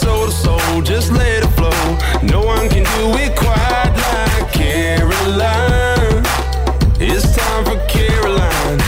Soul to soul, just let it flow. No one can do it quite like Caroline. It's time for Caroline.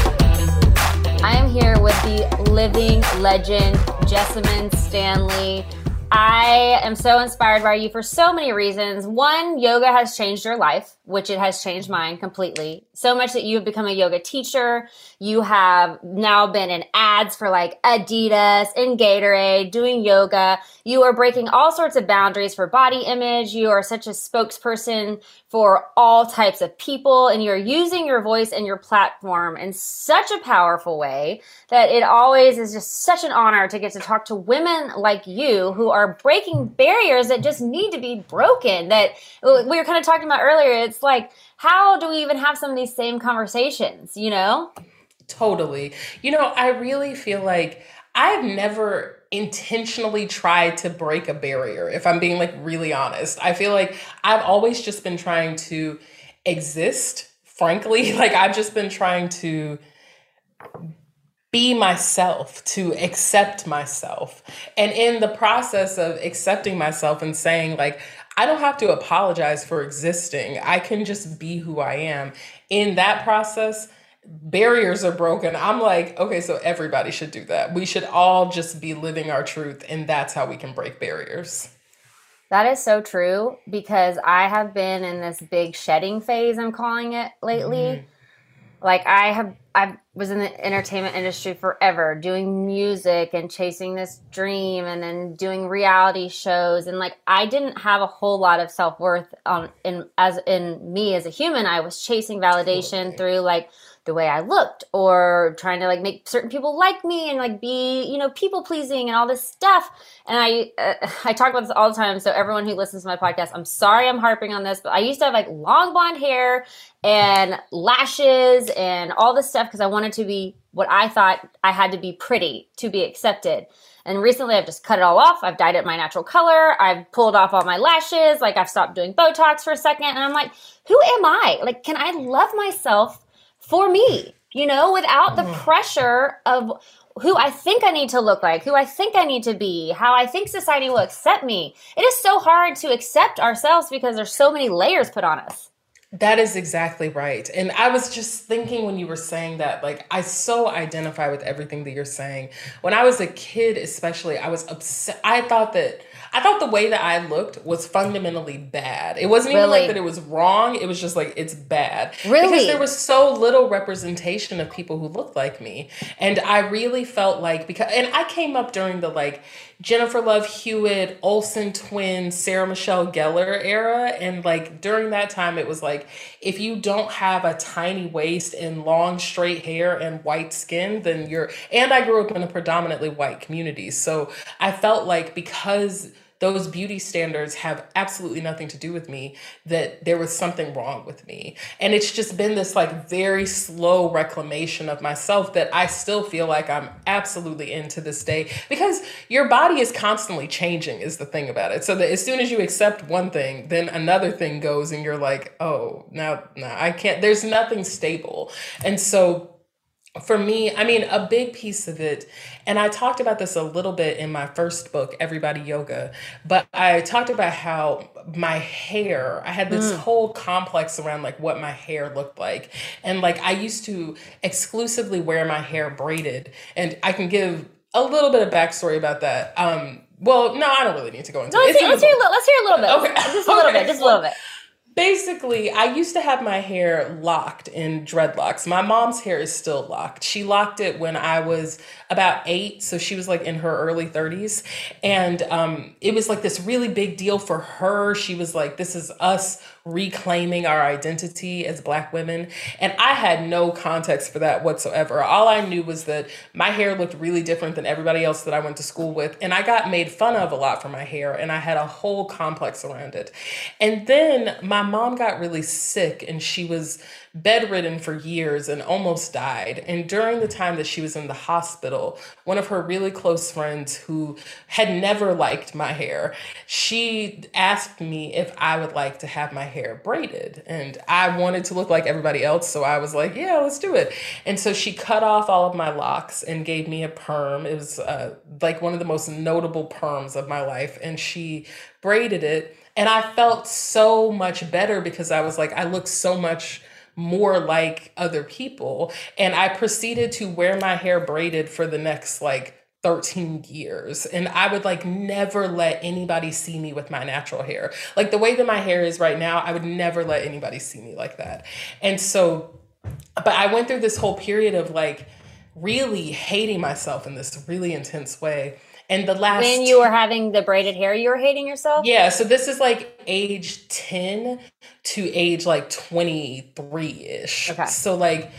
I am here with the living legend, Jessamyn Stanley. I am so inspired by you for so many reasons. One, yoga has changed your life, which it has changed mine completely. So much that you have become a yoga teacher. You have now been in ads for like Adidas and Gatorade doing yoga. You are breaking all sorts of boundaries for body image. You are such a spokesperson for all types of people and you're using your voice and your platform in such a powerful way that it always is just such an honor to get to talk to women like you who are breaking barriers that just need to be broken that we were kind of talking about earlier. It's like how do we even have some of these same conversations you know? Totally. You know i really feel like i've never intentionally tried to break a barrier if i'm being like really honest. I feel like i've always just been trying to exist frankly. Like i've just been trying to be myself, to accept myself. And in the process of accepting myself and saying, like, I don't have to apologize for existing, I can just be who I am. In that process, barriers are broken. I'm like, okay, so everybody should do that. We should all just be living our truth, and that's how we can break barriers. That is so true because I have been in this big shedding phase, I'm calling it lately. Mm-hmm. Like, I have I was in the entertainment industry forever, doing music and chasing this dream, and then doing reality shows. And like, I didn't have a whole lot of self worth on in as in me as a human. I was chasing validation totally. through like the way I looked or trying to like make certain people like me and like be, you know, people pleasing and all this stuff. And I, uh, I talk about this all the time. So everyone who listens to my podcast, I'm sorry I'm harping on this, but I used to have like long blonde hair and lashes and all this stuff because I wanted to be what I thought I had to be pretty to be accepted. And recently I've just cut it all off. I've dyed it my natural color. I've pulled off all my lashes. Like I've stopped doing Botox for a second. And I'm like, who am I? Like, can I love myself for me, you know, without the mm-hmm. pressure of who I think I need to look like, who I think I need to be, how I think society will accept me. It is so hard to accept ourselves because there's so many layers put on us. That is exactly right. And I was just thinking when you were saying that, like, I so identify with everything that you're saying. When I was a kid, especially, I was upset. I thought that I thought the way that I looked was fundamentally bad. It wasn't even Really? like that it was wrong. It was just like it's bad. Really? Because there was so little representation of people who looked like me. And I really felt like because and I came up during the like Jennifer Love Hewitt, Olsen twins, Sarah Michelle Gellar era. And like during that time, it was like if you don't have a tiny waist and long straight hair and white skin, then you're. And I grew up in a predominantly white community. So I felt like because those beauty standards have absolutely nothing to do with me that there was something wrong with me. And it's just been this like very slow reclamation of myself that i still feel like i'm absolutely into this day because your body is constantly changing is the thing about it. So that as soon as you accept one thing then another thing goes and you're like oh now now i can't there's nothing stable. And so for me, I mean, a big piece of it, and I talked about this a little bit in my first book, Everybody Yoga, but I talked about how my hair, I had this whole complex around like what my hair looked like. And like I used to exclusively wear my hair braided, and I can give a little bit of backstory about that. Um, well, no, I don't really need to go into No, it. let's, hear, in let's, hear, a book. li- let's hear a little bit. Okay. Just a little Okay, bit. Just a little bit. Basically, I used to have my hair locked in dreadlocks. My mom's hair is still locked. She locked it when I was about eight, so she was like in her early 30s. And um, it was like this really big deal for her. She was like, this is us reclaiming our identity as Black women. And I had no context for that whatsoever. All I knew was that my hair looked really different than everybody else that I went to school with. And I got made fun of a lot for my hair, and I had a whole complex around it. And then my mom got really sick, and she was bedridden for years and almost died. And during the time that she was in the hospital, one of her really close friends who had never liked my hair, she asked me if I would like to have my hair braided. And I wanted to look like everybody else, so I was like, yeah, let's do it. And so she cut off all of my locks and gave me a perm. It was uh, like one of the most notable perms of my life. And she braided it. And I felt so much better because I was like, I look so much more like other people. And I proceeded to wear my hair braided for the next like 13 years. And I would like never let anybody see me with my natural hair. Like the way that my hair is right now, I would never let anybody see me like that. And so, but I went through this whole period of like really hating myself in this really intense way. And the last When you were having the braided hair, you were hating yourself? yeah, so this is like age 10 to age like 23 ish. Okay. So, like,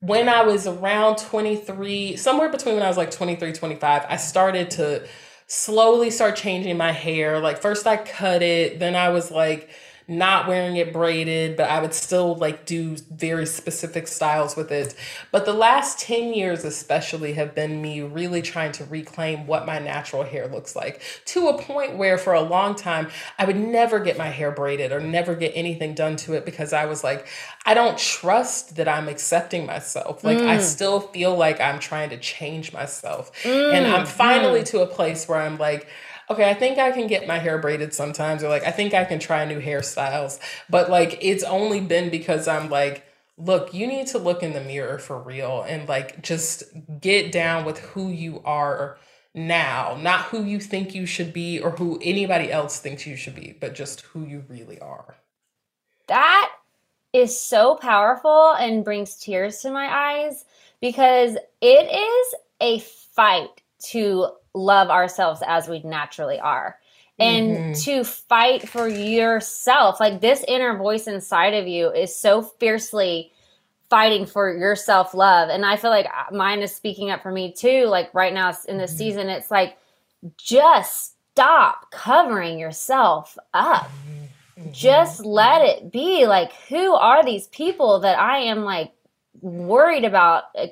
when I was around 23, somewhere between when I was like 23, 25, I started to slowly start changing my hair. Like, first I cut it, then I was like, not wearing it braided, but I would still like do very specific styles with it. But the last 10 years, especially, have been me really trying to reclaim what my natural hair looks like to a point where for a long time, I would never get my hair braided or never get anything done to it because I was like, I don't trust that I'm accepting myself. Like, I mm. still feel like I'm trying to change myself. and mm, I'm finally mm. to a place where I'm like, okay, I think I can get my hair braided sometimes, or like I think I can try new hairstyles. But like it's only been because I'm like, look, you need to look in the mirror for real and like just get down with who you are now, not who you think you should be or who anybody else thinks you should be, but just who you really are. That is so powerful and brings tears to my eyes because it is a fight to love ourselves as we naturally are. And mm-hmm. to fight for yourself like this inner voice inside of you is so fiercely fighting for your self love and i feel like uh, mine is speaking up for me too like right now in this mm-hmm. season it's like just stop covering yourself up. Mm-hmm. Just let it be. Like who are these people that i am like worried about uh,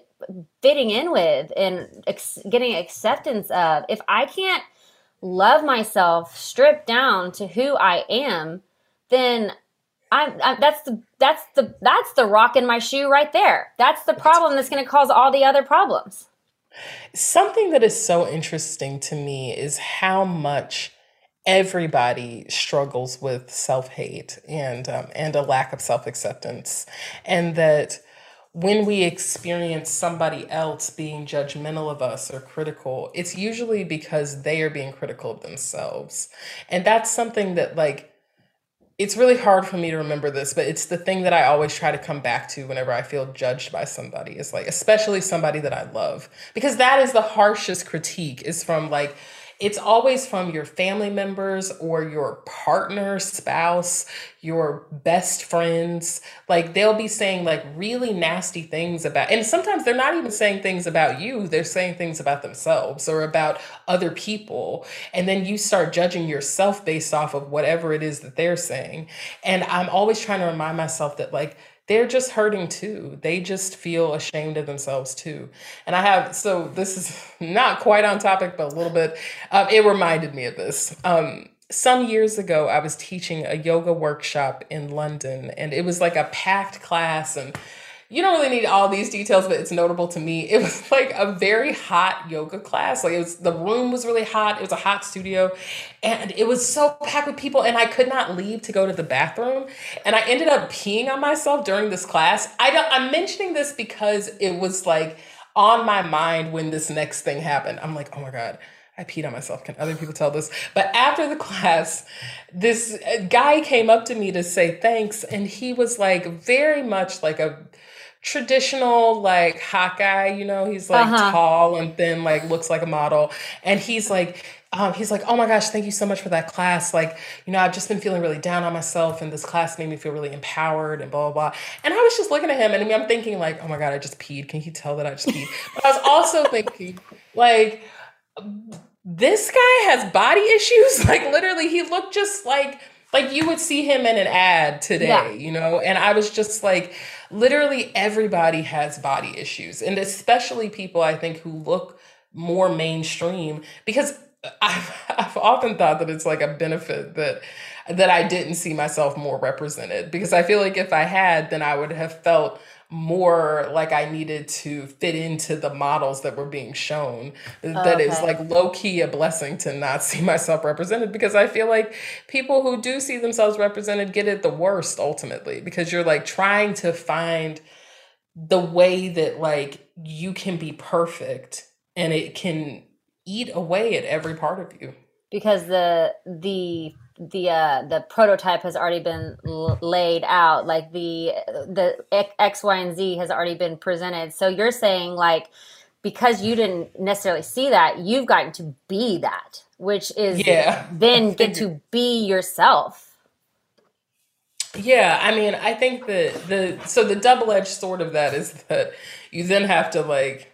fitting in with and ex- getting acceptance of if i can't love myself stripped down to who i am then I'm, I, that's the that's the that's the rock in my shoe right there. That's the problem that's going to cause all the other problems. Something that is so interesting to me is how much everybody struggles with self hate and um, and a lack of self acceptance, and that when we experience somebody else being judgmental of us or critical, it's usually because they are being critical of themselves. And that's something that, like, it's really hard for me to remember this, but it's the thing that I always try to come back to whenever I feel judged by somebody. Is like, especially somebody that I love, because that is the harshest critique, is from like, it's always from your family members or your partner, spouse, your best friends. Like they'll be saying like really nasty things about, and sometimes they're not even saying things about you, they're saying things about themselves or about other people. And then you start judging yourself based off of whatever it is that they're saying. And I'm always trying to remind myself that like, they're just hurting too. They just feel ashamed of themselves too. And I have, so this is not quite on topic, but a little bit. Um, it reminded me of this. Um, some years ago, I was teaching a yoga workshop in London, and it was like a packed class. And you don't really need all these details, but it's notable to me. It was like a very hot yoga class. Like it was the room was really hot. It was a hot studio. And it was so packed with people, and I could not leave to go to the bathroom. And I ended up peeing on myself during this class. I don't I'm mentioning this because it was like on my mind when this next thing happened. I'm like, oh my God. I peed on myself. Can other people tell this? But after the class, this uh, guy came up to me to say thanks, and he was like very much like a traditional like hot guy, you know, he's like uh-huh. tall and thin, like looks like a model. And he's like, um, he's like, oh my gosh, thank you so much for that class. Like, you know, I've just been feeling really down on myself, and this class made me feel really empowered and blah, blah, blah. And I was just looking at him, and I'm thinking, like, oh my God, I just peed. Can he tell that I just peed? But I was also thinking, like, this guy has body issues. Like, literally, he looked just like, like you would see him in an ad today, yeah. you know? And I was just like, literally everybody has body issues. And especially people I think who look more mainstream because I've, I've often thought that it's like a benefit that that I didn't see myself more represented because I feel like if I had then I would have felt more like I needed to fit into the models that were being shown. That okay. is like low key a blessing to not see myself represented because I feel like people who do see themselves represented get it the worst ultimately because you're like trying to find the way that like you can be perfect and it can eat away at every part of you because the the the uh the prototype has already been l- laid out like the the x y and z has already been presented. So you're saying like because you didn't necessarily see that you've gotten to be that which is yeah. then get to be yourself. Yeah i mean i think that the so the double-edged sword of that is that you then have to like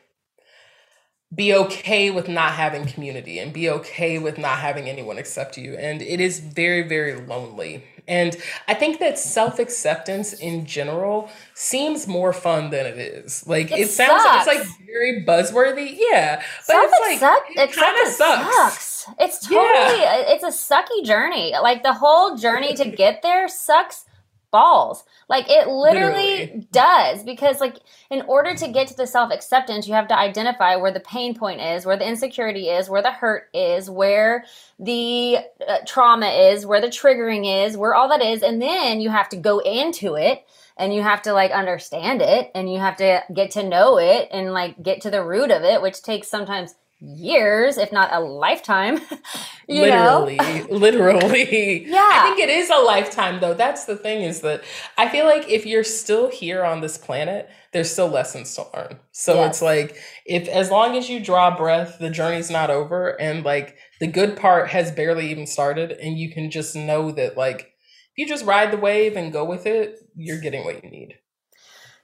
be okay with not having community and be okay with not having anyone accept you. And it is very, very lonely. And I think that self acceptance in general seems more fun than it is. Like it, it sounds like it's like very buzzworthy. Yeah. But it's like it kind of sucks. sucks. It's totally yeah. it's a sucky journey. Like the whole journey to get there sucks balls. Like it literally, literally, does because like in order to get to the self-acceptance, you have to identify where the pain point is, where the insecurity is, where the hurt is, where the uh, trauma is, where the triggering is, where all that is, and then you have to go into it and you have to like understand it and you have to get to know it and like get to the root of it, which takes sometimes years, if not a lifetime. literally, literally. Yeah. I think it is a lifetime though. That's the thing is that I feel like if you're still here on this planet, there's still lessons to learn. So yes. it's like if as long as you draw breath, the journey's not over and like the good part has barely even started and you can just know that like if you just ride the wave and go with it, you're getting what you need.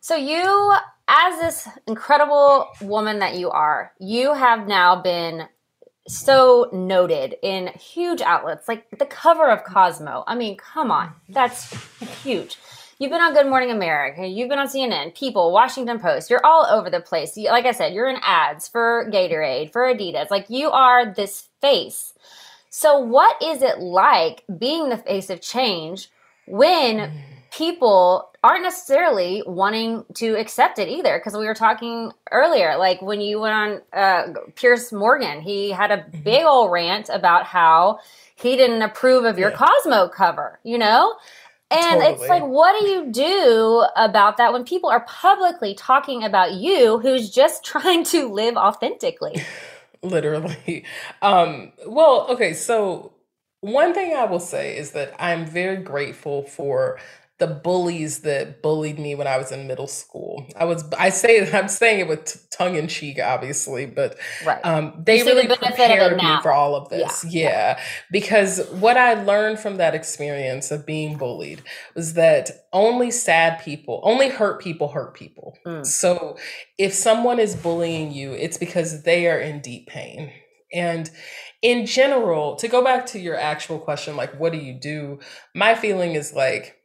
So you as this incredible woman that you are, you have now been so noted in huge outlets like the cover of Cosmo. I mean, come on, that's huge. You've been on Good Morning America, you've been on CNN, People, Washington Post, you're all over the place. Like I said, you're in ads for Gatorade, for Adidas. Like you are this face. So, what is it like being the face of change when people aren't necessarily wanting to accept it either because we were talking earlier like when you went on uh, piers morgan he had a mm-hmm. big old rant about how he didn't approve of your yeah. cosmo cover you know And Totally. it's like, what do you do about that when people are publicly talking about you who's just trying to live authentically? literally um well okay so one thing i will say is that i'm very grateful for the bullies that bullied me when i was in middle school i was i say i'm saying it with t- tongue in cheek obviously but Right. um they the really it prepared me for all of this yeah. because what i learned from that experience of being bullied was that only sad people only hurt people hurt people Mm. so if someone is bullying you, it's because they are in deep pain. And in general, to go back to your actual question, like, what do you do? My feeling is like,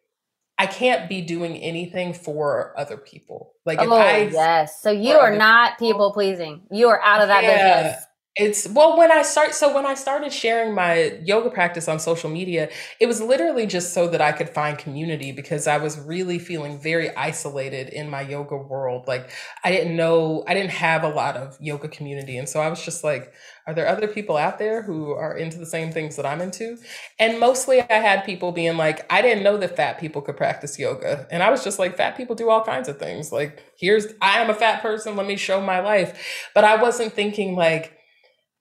I can't be doing anything for other people. Like, if oh, I, yes. So you are not people pleasing. You are out of that Yeah. business. It's well, when I start, so when I started sharing my yoga practice on social media, it was literally just so that I could find community because I was really feeling very isolated in my yoga world. Like, I didn't know, I didn't have a lot of yoga community. And so I was just like, are there other people out there who are into the same things that I'm into? And mostly I had people being like, I didn't know that fat people could practice yoga. And I was just like, fat people do all kinds of things. Like, here's, I am a fat person. Let me show my life. But I wasn't thinking like,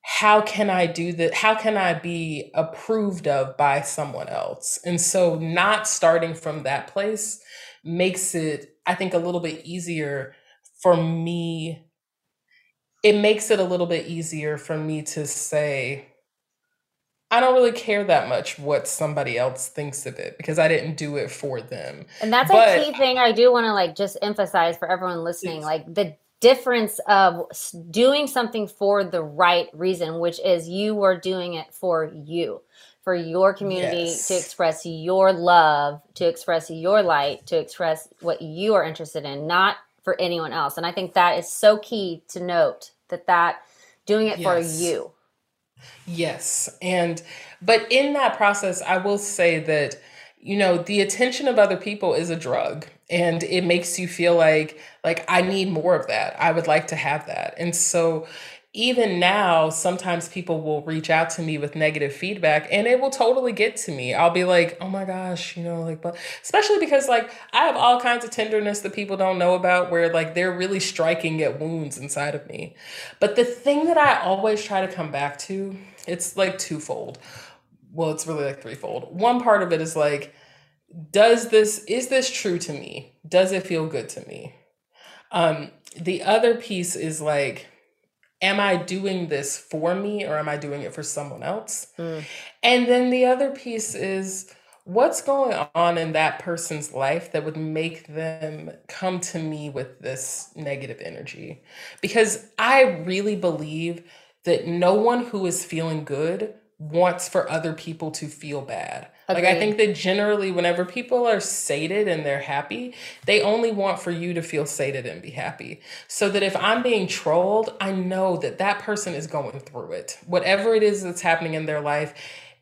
how can I do that? How can I be approved of by someone else? And so, not starting from that place makes it, I think, a little bit easier for me. It makes it a little bit easier for me to say, I don't really care that much what somebody else thinks of it because I didn't do it for them. And that's But- a key thing I do want to like just emphasize for everyone listening, like the difference of doing something for the right reason, which is you were doing it for you, for your community Yes. to express your love, to express your light, to express what you are interested in, not for anyone else. And I think that is so key to note that that doing it for you. Yes. And, but in that process, I will say that, you know, the attention of other people is a drug and it makes you feel like, like, I need more of that. I would like to have that. And so, even now, sometimes people will reach out to me with negative feedback and it will totally get to me. I'll be like, oh my gosh, you know, like, but especially because like I have all kinds of tenderness that people don't know about where like they're really striking at wounds inside of me. But the thing that I always try to come back to, it's like twofold. Well, it's really like threefold. One part of it is like, does this, is this true to me? Does it feel good to me? Um, the other piece is like, am I doing this for me or am I doing it for someone else? Mm. And then the other piece is what's going on in that person's life that would make them come to me with this negative energy? Because I really believe that no one who is feeling good wants for other people to feel bad. Like I think that generally whenever people are sated and they're happy, they only want for you to feel sated and be happy. So that if I'm being trolled, I know that that person is going through it. Whatever it is that's happening in their life,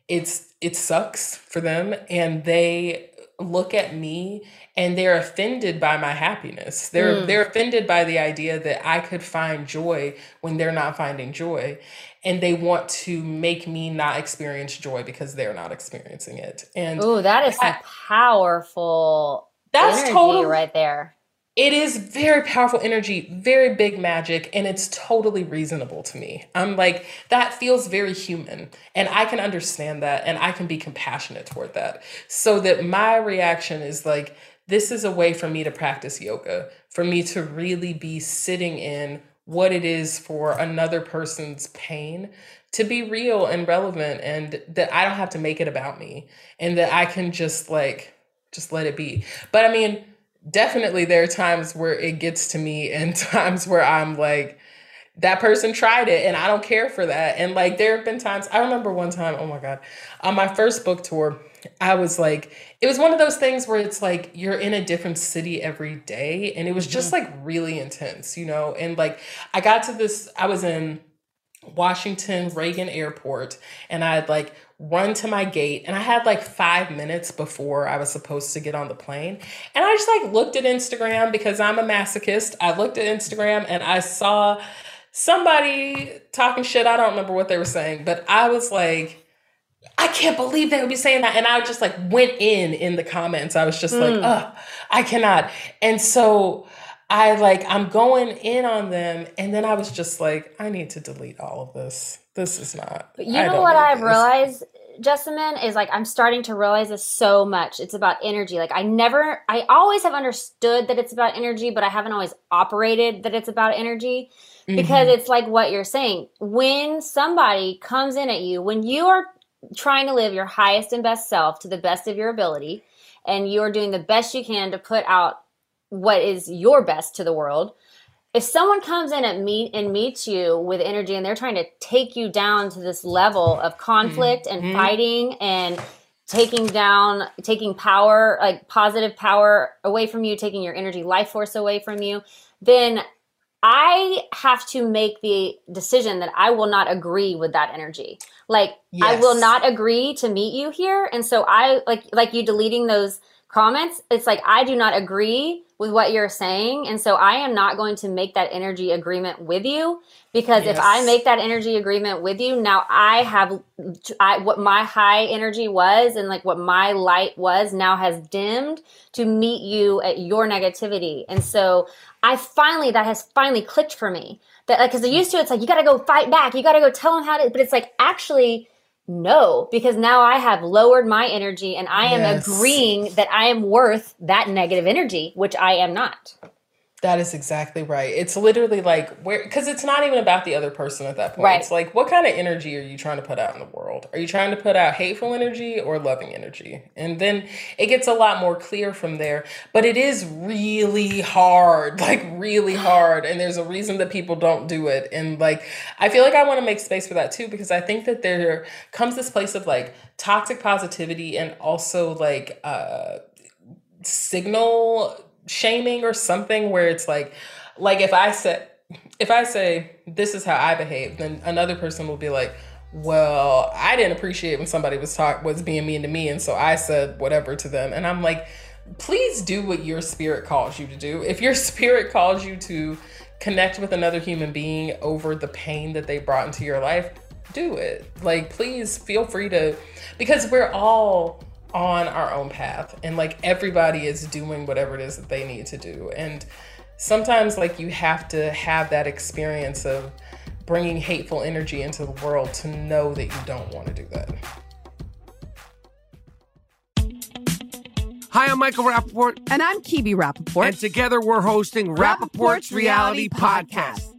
it's it sucks for them and they look at me and they're offended by my happiness. They're hmm. they're offended by the idea that I could find joy when they're not finding joy and they want to make me not experience joy because they're not experiencing it. And Ooh, that is some that- powerful that's totally right there. It is very powerful energy, very big magic, and it's totally reasonable to me. I'm like, that feels very human. And I can understand that and I can be compassionate toward that. So that my reaction is like, this is a way for me to practice yoga, for me to really be sitting in what it is for another person's pain to be real and relevant and that I don't have to make it about me and that I can just like just let it be. But I mean, definitely there are times where it gets to me and times where I'm like, that person tried it and I don't care for that. And like there have been times, I remember one time, oh my God, on my first book tour, I was like, it was one of those things where it's like you're in a different city every day. And it was just mm-hmm. like really intense, you know? And like I got to this, I was in Washington Reagan Airport and I had like run to my gate and I had like five minutes before I was supposed to get on the plane. And I just like looked at Instagram because I'm a masochist. I looked at Instagram and I saw somebody talking shit. I don't remember what they were saying, but I was like, I can't believe they would be saying that. And I just like went in in the comments. I was just like, oh, I cannot. And so I like, I'm going in on them. And then I was just like, I need to delete all of this. This is not. But you I know what I've realized, Jessamyn, is like I'm starting to realize this so much. It's about energy. Like I never, I always have understood that it's about energy, but I haven't always operated that it's about energy because Mm-hmm. it's like what you're saying. When somebody comes in at you, when you are trying to live your highest and best self to the best of your ability, and you are doing the best you can to put out what is your best to the world if someone comes in and meet and meets you with energy and they're trying to take you down to this level of conflict and mm-hmm. fighting and taking down taking power like positive power away from you taking your energy life force away from you then i have to make the decision that i will not agree with that energy. Like i will not agree to meet you here. And so i like like you deleting those comments it's like i do not agree with what you're saying. And so i am not going to make that energy agreement with you because if i make that energy agreement with you now i have I, what my high energy was and like what my light was now has dimmed to meet you at your negativity. And so i finally that has finally clicked for me. That like because used to it's like you gotta go fight back. You gotta go tell them how to but it's like actually no, because now I have lowered my energy and I am Yes. agreeing that I am worth that negative energy, which I am not. That is exactly right. It's literally like where because it's not even about the other person at that point. Right. It's like what kind of energy are you trying to put out in the world? Are you trying to put out hateful energy or loving energy? And then it gets a lot more clear from there. But it is really hard, like really hard. And there's a reason that people don't do it. And like I feel like I want to make space for that too because I think that there comes this place of like toxic positivity and also like uh signal shaming or something where it's like like if I say if I say this is how I behave, then another person will be like, well, I didn't appreciate when somebody was talk was being mean to me, and so I said whatever to them. And I'm like, please do what your spirit calls you to do. If your spirit calls you to connect with another human being over the pain that they brought into your life, do it. Like, please feel free to, because we're all on our own path and like everybody is doing whatever it is that they need to do. And sometimes, like, you have to have that experience of bringing hateful energy into the world to know that you don't want to do that. Hi, I'm Michael Rapaport, And I'm Kibi Rapaport. and together we're hosting Rapaport's Reality Podcast.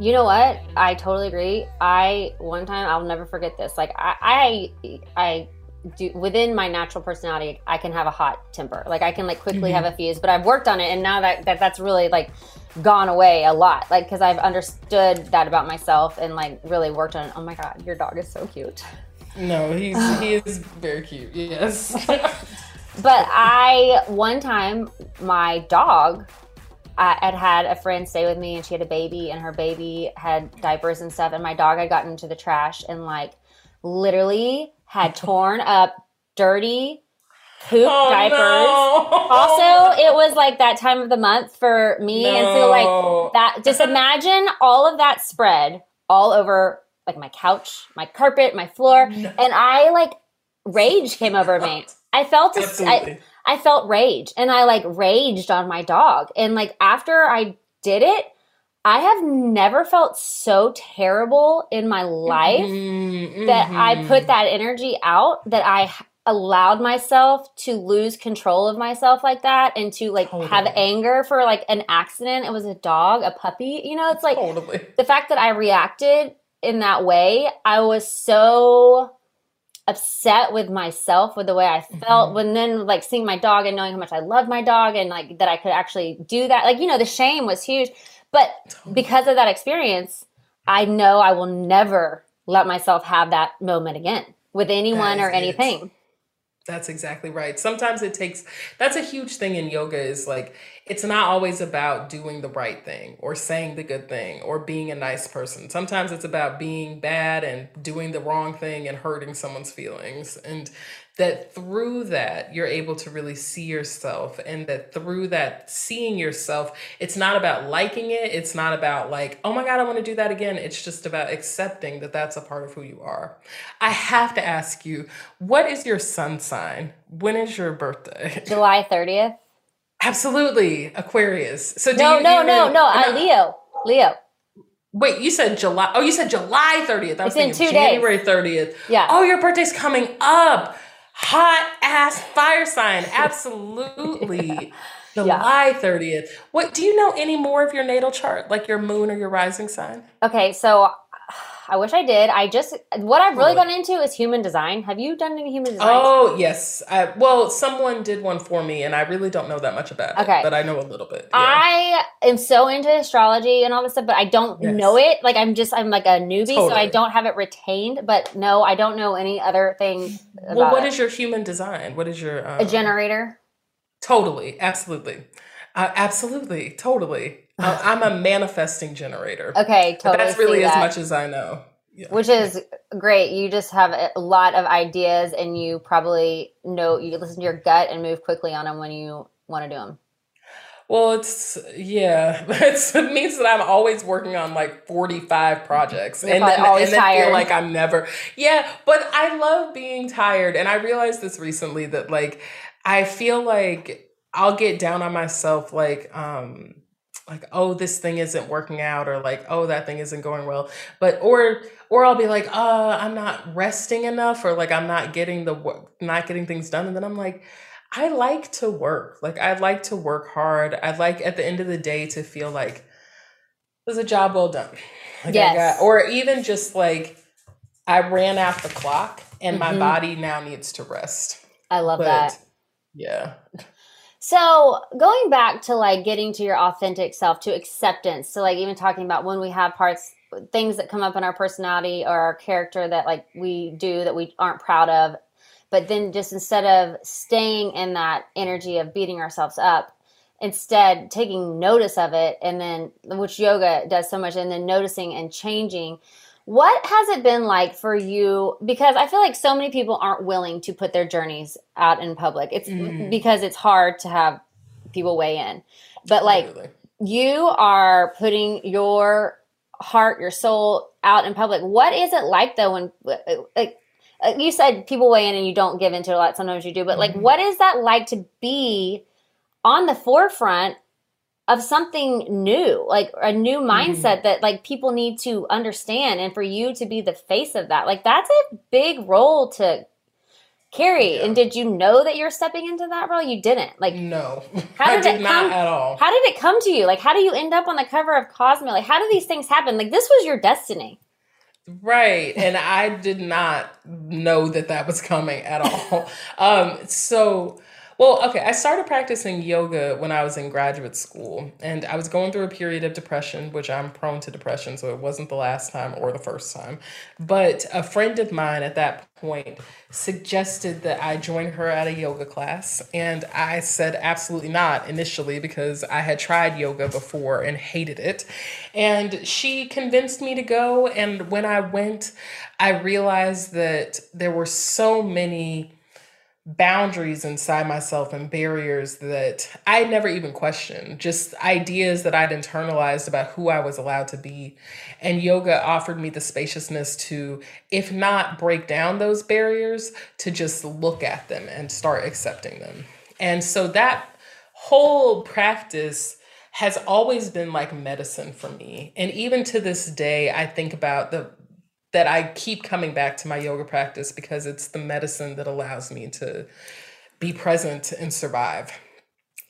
You know what? I totally agree. I one time I'll never forget this. Like I I, I do within my natural personality, I can have a hot temper. Like I can like quickly Mhm. have a fuse, but I've worked on it, and now that, that that's really like gone away a lot. Like because I've understood that about myself and like really worked on. Oh my god, your dog is so cute. No, he's he is very cute. Yes. But I one time my dog I had had a friend stay with me and she had a baby and her baby had diapers and stuff and my dog had gotten into the trash and like literally had torn up dirty poop Oh, diapers. no. Also, it was like that time of the month for me and so like that just imagine all of that spread all over like my couch, my carpet, my floor and I like rage came over me. I felt a, I. I felt rage and I like raged on my dog. And like after I did it, I have never felt so terrible in my life Mm-hmm, that I put that energy out that I allowed myself to lose control of myself like that and to like have anger for like an accident. It was a dog, a puppy. You know, it's like the fact that I reacted in that way, I was so upset with myself with the way I mm-hmm. felt when then like seeing my dog and knowing how much I love my dog and like that I could actually do that. Like, you know, the shame was huge. But because of that experience, I know I will never let myself have that moment again with anyone or is it. anything. That's exactly right. Sometimes it takes that's a huge thing in yoga is like it's not always about doing the right thing or saying the good thing or being a nice person. Sometimes it's about being bad and doing the wrong thing and hurting someone's feelings. And that through that you're able to really see yourself and that through that seeing yourself it's not about liking it it's not about like oh my god i want to do that again it's just about accepting that that's a part of who you are i have to ask you what is your sun sign when is your birthday July 30th. Absolutely aquarius so do no, you no, even- no, no, I Leo. Leo. Wait, you said July. Oh, you said July 30th. I was It's in thinking two days. January 30th. Yeah. Oh, your birthday's coming up. Hot ass fire sign. Absolutely. July 30th. What do you know any more of your natal chart? Like your moon or your rising sign? Okay, so I wish I did. I just what I've really gone into is human design. Have you done any human design? Oh, yes. I, well, someone did one for me, and I really don't know that much about Okay. it, but I know a little bit. I am so into astrology and all this stuff, but I don't Yes. know it. Like I'm just I'm like a newbie, so I don't have it retained. But no, I don't know any other thing about Well, what it. is your human design? What is your. Um, a generator? Totally, absolutely, uh, absolutely, totally. Uh, I'm a manifesting generator. Okay, But totally That's really see as much as I know. Which is great. You just have a lot of ideas, and you probably know you listen to your gut and move quickly on them when you want to do them. Well, it's yeah. It's, it means that I'm always working on like 45 projects, You're and then, always and then tired. feel like I'm never. Yeah, but I love being tired, and I realized this recently that like I feel like I'll get down on myself, like um like oh this thing isn't working out or like oh that thing isn't going well but or or i'll be like uh i'm not resting enough or like i'm not getting the wo- not getting things done and then i'm like i like to work like i like to work hard i like at the end of the day to feel like it was a job well done like I Yes. got, or even just like I ran out the clock and my Mhm. body now needs to rest. I love But, that. Yeah. So going back to like getting to your authentic self, to acceptance, to like even talking about when we have parts, things that come up in our personality or our character that like we do that we aren't proud of, but then just instead of staying in that energy of beating ourselves up, instead taking notice of it and then which yoga does so much and then noticing and changing what has it been like for you? Because i feel like so many people aren't willing to put their journeys out in public. It's Mhm. because it's hard to have people weigh in. But like you are putting your heart your soul out in public. What is it like though when like you said people weigh in and you don't give into it a lot sometimes you do but like Mhm. what is that like to be on the forefront of something new like a new mindset that like people need to understand and for you to be the face of that. Like that's a big role to carry. And did you know that you're stepping into that role? You didn't. Like no. how I did, did it not come at all. how did it come to you? Like how do you end up on the cover of cosmo? Like how do these things happen? Like this was your destiny. Right. And I did not know that that was coming at all. um, so, well, okay, I started practicing yoga when I was in graduate school, and I was going through a period of depression, which I'm prone to depression, so it wasn't the last time or the first time. But a friend of mine at that point suggested that I join her at a yoga class, and I said absolutely not initially because I had tried yoga before and hated it. And she convinced me to go, and when I went, I realized that there were so many boundaries inside myself and barriers that I never even questioned, just ideas that I'd internalized about who I was allowed to be. And yoga offered me the spaciousness to, if not break down those barriers, to just look at them and start accepting them. And so that whole practice has always been like medicine for me. And even to this day, I think about the that I keep coming back to my yoga practice because it's the medicine that allows me to be present and survive.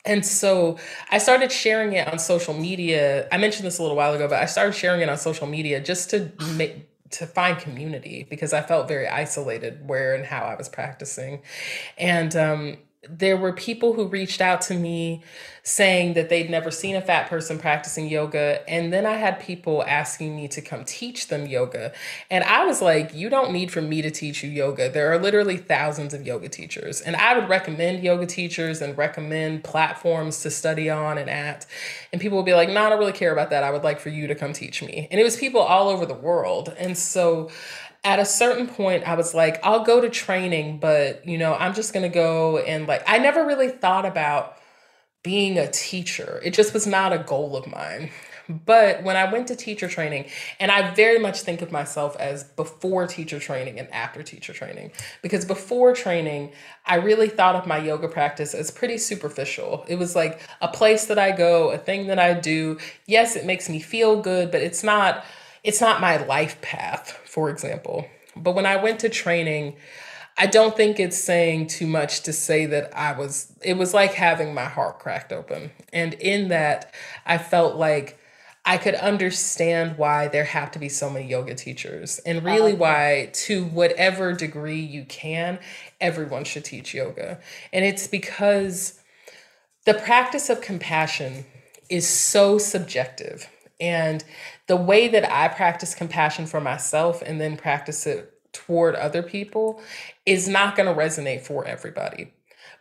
And so I started sharing it on social media. I mentioned this a little while ago, but I started sharing it on social media just to make to find community because I felt very isolated where and how I was practicing. And um, there were people who reached out to me saying that they'd never seen a fat person practicing yoga. And then I had people asking me to come teach them yoga. And I was like, you don't need for me to teach you yoga. There are literally thousands of yoga teachers. And I would recommend yoga teachers and recommend platforms to study on and at. And people would be like, no, I don't really care about that. I would like for you to come teach me. And it was people all over the world. And so at a certain point i was like i'll go to training but you know i'm just going to go and like i never really thought about being a teacher. It just was not a goal of mine. But when i went to teacher training and i very much think of myself as before teacher training and after teacher training. Because before training i really thought of my yoga practice as pretty superficial. It was like a place that i go a thing that i do. Yes it makes me feel good but it's not it's not my life path, for example. But when I went to training, I don't think it's saying too much to say that I was, it was like having my heart cracked open. And in that, I felt like I could understand why there have to be so many yoga teachers, and really why, to whatever degree you can, everyone should teach yoga. And it's because the practice of compassion is so subjective. And the way that I practice compassion for myself and then practice it toward other people is not going to resonate for everybody,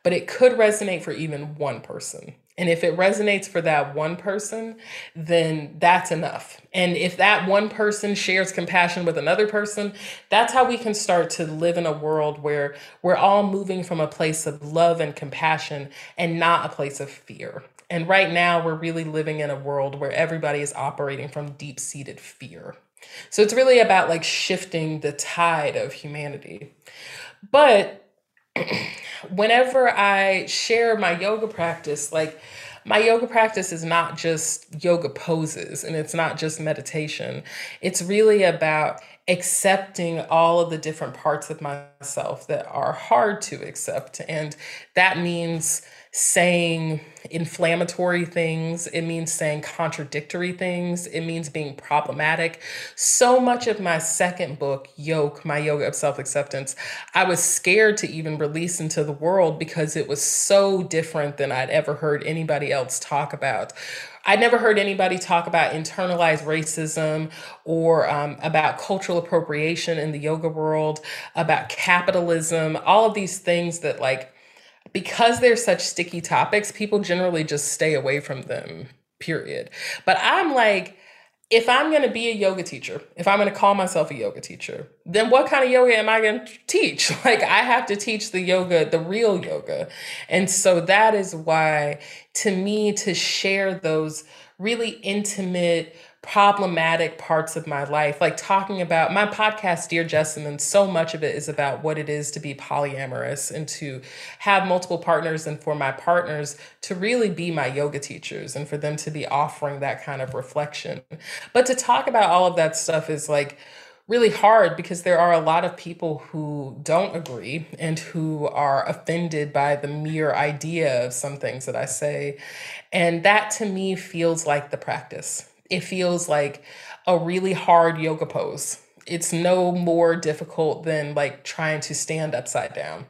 but it could resonate for even one person. And if it resonates for that one person, then that's enough. And if that one person shares compassion with another person, that's how we can start to live in a world where we're all moving from a place of love and compassion and not a place of fear. And right now, we're really living in a world where everybody is operating from deep seated fear. So it's really about like shifting the tide of humanity. But whenever I share my yoga practice, like my yoga practice is not just yoga poses and it's not just meditation. It's really about accepting all of the different parts of myself that are hard to accept. And that means saying inflammatory things. It means saying contradictory things. It means being problematic. So much of my second book, Yoke, My Yoga of Self Acceptance, I was scared to even release into the world because it was so different than I'd ever heard anybody else talk about. I'd never heard anybody talk about internalized racism or um, about cultural appropriation in the yoga world, about capitalism, all of these things that, like, because they're such sticky topics, people generally just stay away from them, period. But I'm like, if I'm going to be a yoga teacher, if I'm going to call myself a yoga teacher, then what kind of yoga am I going to teach? Like, I have to teach the yoga, the real yoga. And so that is why, to me, to share those really intimate, problematic parts of my life, like talking about my podcast, Dear Jessamyn, so much of it is about what it is to be polyamorous and to have multiple partners, and for my partners to really be my yoga teachers and for them to be offering that kind of reflection. But to talk about all of that stuff is like, really hard because there are a lot of people who don't agree and who are offended by the mere idea of some things that I say. And that to me feels like the practice it feels like a really hard yoga pose. It's no more difficult than like trying to stand upside down.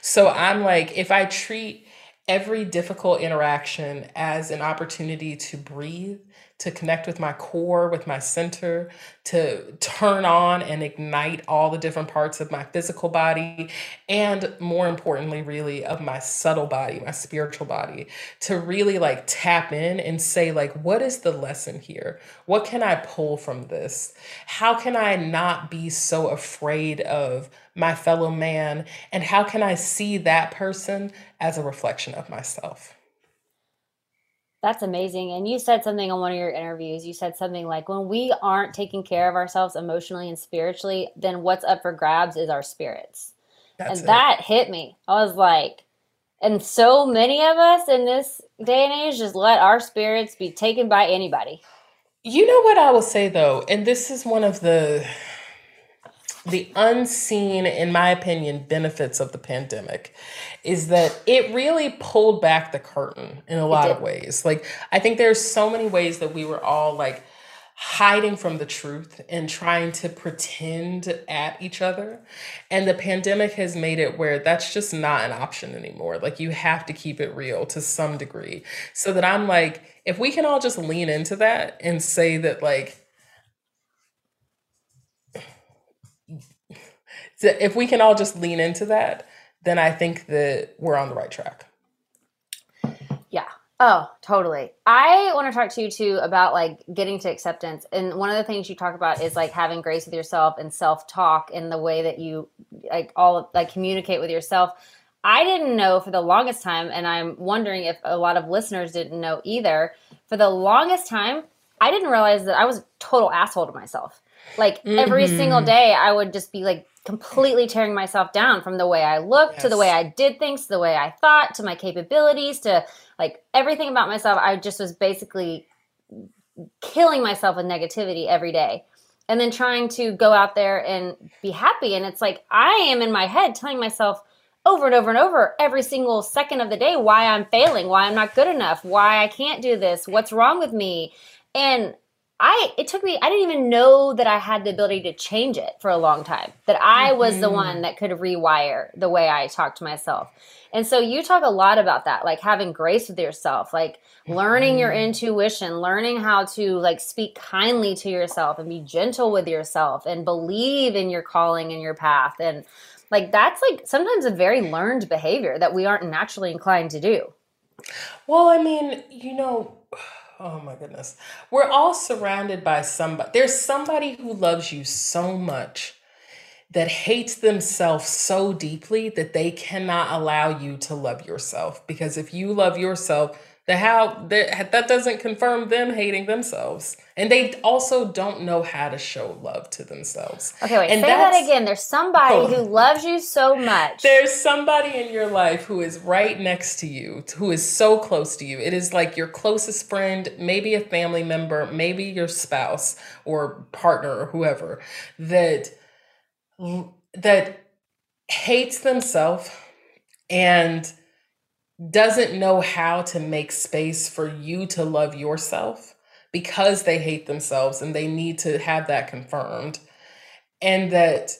So I'm like, if I treat every difficult interaction as an opportunity to breathe to connect with my core, with my center, to turn on and ignite all the different parts of my physical body, and more importantly, really, of my subtle body, my spiritual body, to really like tap in and say, like, what is the lesson here? What can I pull from this? How can I not be so afraid of my fellow man? And how can I see that person as a reflection of myself? That's amazing. And you said something on one of your interviews. You said something like, when we aren't taking care of ourselves emotionally and spiritually, then what's up for grabs is our spirits. That's and it. that hit me. I was like, and so many of us in this day and age just let our spirits be taken by anybody. You know what I will say though, and this is one of the the unseen, in my opinion, benefits of the pandemic is that it really pulled back the curtain in a lot of ways. Like, I think there's so many ways that we were all like hiding from the truth and trying to pretend at each other. And the pandemic has made it where that's just not an option anymore. Like, you have to keep it real to some degree. So that I'm like, if we can all just lean into that and say that, like, if we can all just lean into that, then I think that we're on the right track. Yeah. Oh, totally. I want to talk to you too about like getting to acceptance. And one of the things you talk about is like having grace with yourself and self talk in the way that you like all like communicate with yourself. I didn't know for the longest time, and I'm wondering if a lot of listeners didn't know either. For the longest time, I didn't realize that I was a total asshole to myself. Like mm-hmm. every single day, I would just be like completely tearing myself down from the way I looked yes. to the way I did things, to the way I thought, to my capabilities, to like everything about myself. I just was basically killing myself with negativity every day. And then trying to go out there and be happy. And it's like I am in my head telling myself over and over and over every single second of the day why I'm failing, why I'm not good enough, why I can't do this, what's wrong with me. And I it took me I didn't even know that I had the ability to change it for a long time. That I mm-hmm. was the mm-hmm. one that could rewire the way I talk to myself. And so you talk a lot about that, like having grace with yourself, like learning mm-hmm. your intuition, learning how to like speak kindly to yourself and be gentle with yourself and believe in your calling and your path and like that's like sometimes a very learned behavior that we aren't naturally inclined to do. Well, I mean, you know, oh my goodness. We're all surrounded by somebody. There's somebody who loves you so much that hates themselves so deeply that they cannot allow you to love yourself. Because if you love yourself, the how that that doesn't confirm them hating themselves. And they also don't know how to show love to themselves. Okay wait and say that again. There's somebody who loves you so much. There's somebody in your life who is right next to you who is so close to you. It is like your closest friend maybe a family member maybe your spouse or partner or whoever that that hates themselves and doesn't know how to make space for you to love yourself because they hate themselves and they need to have that confirmed. And that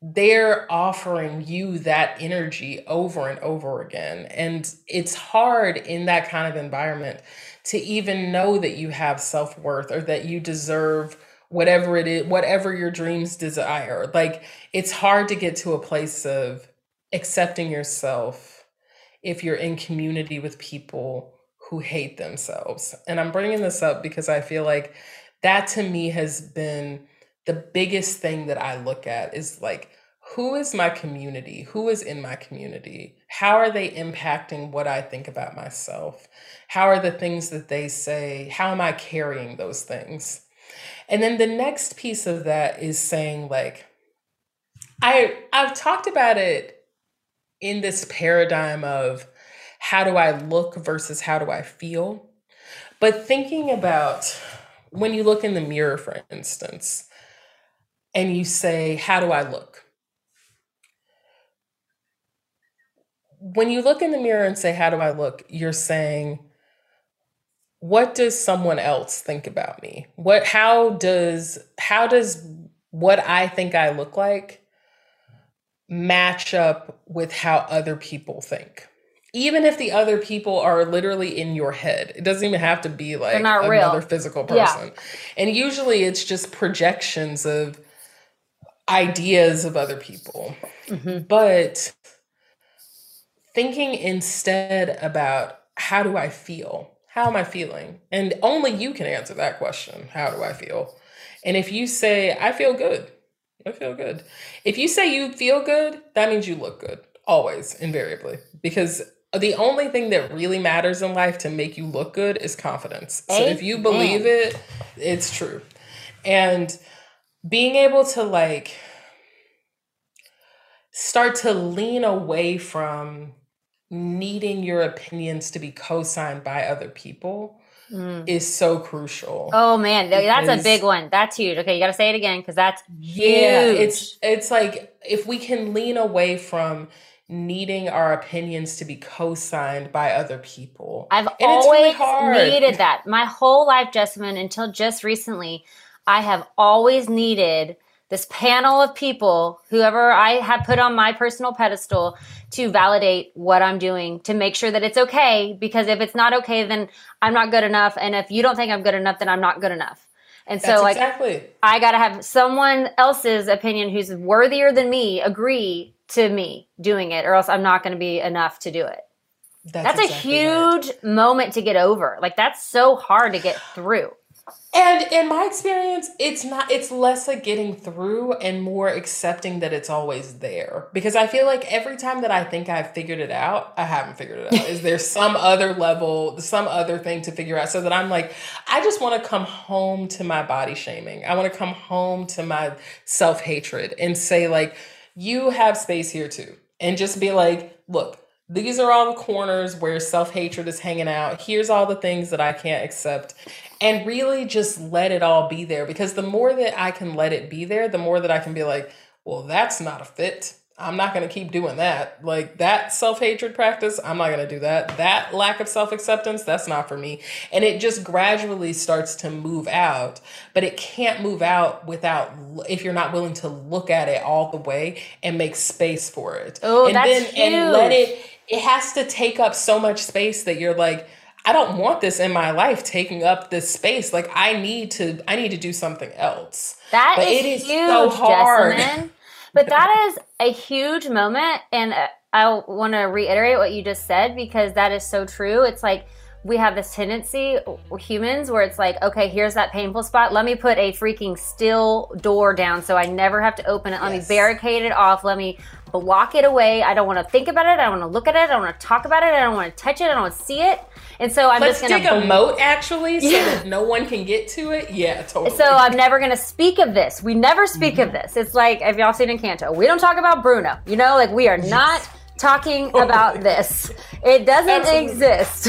they're offering you that energy over and over again. And it's hard in that kind of environment to even know that you have self worth or that you deserve whatever it is, whatever your dreams desire. Like it's hard to get to a place of accepting yourself if you're in community with people who hate themselves. And I'm bringing this up because I feel like that to me has been the biggest thing that I look at is like, who is my community? Who is in my community? How are they impacting what I think about myself? How are the things that they say? How am I carrying those things? And then the next piece of that is saying like I I've talked about it in this paradigm of how do I look versus how do I feel? But thinking about when you look in the mirror for instance and you say how do I look? When you look in the mirror and say how do I look? You're saying what does someone else think about me what how does how does what i think i look like match up with how other people think even if the other people are literally in your head it doesn't even have to be like another real. physical person yeah. and usually it's just projections of ideas of other people mm-hmm. but thinking instead about how do i feel how am I feeling? And only you can answer that question. How do I feel? And if you say, I feel good, I feel good. If you say you feel good, that means you look good, always, invariably. Because the only thing that really matters in life to make you look good is confidence. So if you believe it, it's true. And being able to like start to lean away from needing your opinions to be co-signed by other people mm. is so crucial. Oh man, that's a big one. That's huge. Okay, you got to say it again cuz that's yeah, it's it's like if we can lean away from needing our opinions to be co-signed by other people. I've and always really needed that. My whole life, Jessamyn, until just recently, I have always needed this panel of people, whoever I have put on my personal pedestal, to validate what I'm doing, to make sure that it's okay. Because if it's not okay, then I'm not good enough. And if you don't think I'm good enough, then I'm not good enough. And so, That's like, exactly. I got to have someone else's opinion who's worthier than me agree to me doing it, or else I'm not going to be enough to do it. That's, that's exactly a huge right. moment to get over. Like, that's so hard to get through. And in my experience, it's not it's less like getting through and more accepting that it's always there. Because I feel like every time that I think I've figured it out, I haven't figured it out. Is there some other level, some other thing to figure out so that I'm like, I just want to come home to my body shaming. I want to come home to my self-hatred and say like, you have space here too. And just be like, look, these are all the corners where self hatred is hanging out. Here's all the things that I can't accept and really just let it all be there because the more that I can let it be there, the more that I can be like, well, that's not a fit. I'm not going to keep doing that. Like that self hatred practice, I'm not going to do that. That lack of self acceptance, that's not for me. And it just gradually starts to move out, but it can't move out without, if you're not willing to look at it all the way and make space for it. Oh, and that's then, huge. And let it, it has to take up so much space that you're like, I don't want this in my life taking up this space. Like I need to I need to do something else. That but is it is huge, so hard. Jessamyn. But that is a huge moment and uh, I want to reiterate what you just said because that is so true. It's like we have this tendency, humans, where it's like, okay, here's that painful spot. Let me put a freaking still door down so I never have to open it. Let yes. me barricade it off. Let me block it away. I don't want to think about it. I don't want to look at it. I don't want to talk about it. I don't want to touch it. I don't want to see it. And so I'm Let's just going to dig a moat actually, so yeah. that no one can get to it. Yeah, totally. So I'm never going to speak of this. We never speak mm-hmm. of this. It's like if y'all seen Encanto, we don't talk about Bruno. You know, like we are not talking about this. It doesn't Absolutely. exist.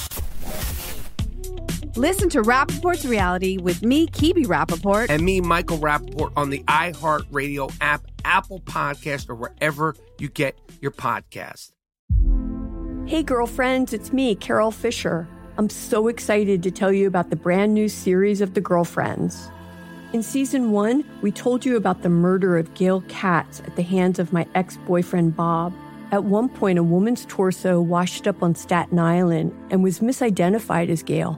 Listen to Rapaport's reality with me, Kibi Rapaport. And me, Michael Rapaport, on the iHeartRadio app, Apple Podcast, or wherever you get your podcast. Hey, girlfriends, it's me, Carol Fisher. I'm so excited to tell you about the brand new series of The Girlfriends. In season one, we told you about the murder of Gail Katz at the hands of my ex boyfriend Bob. At one point, a woman's torso washed up on Staten Island and was misidentified as Gail.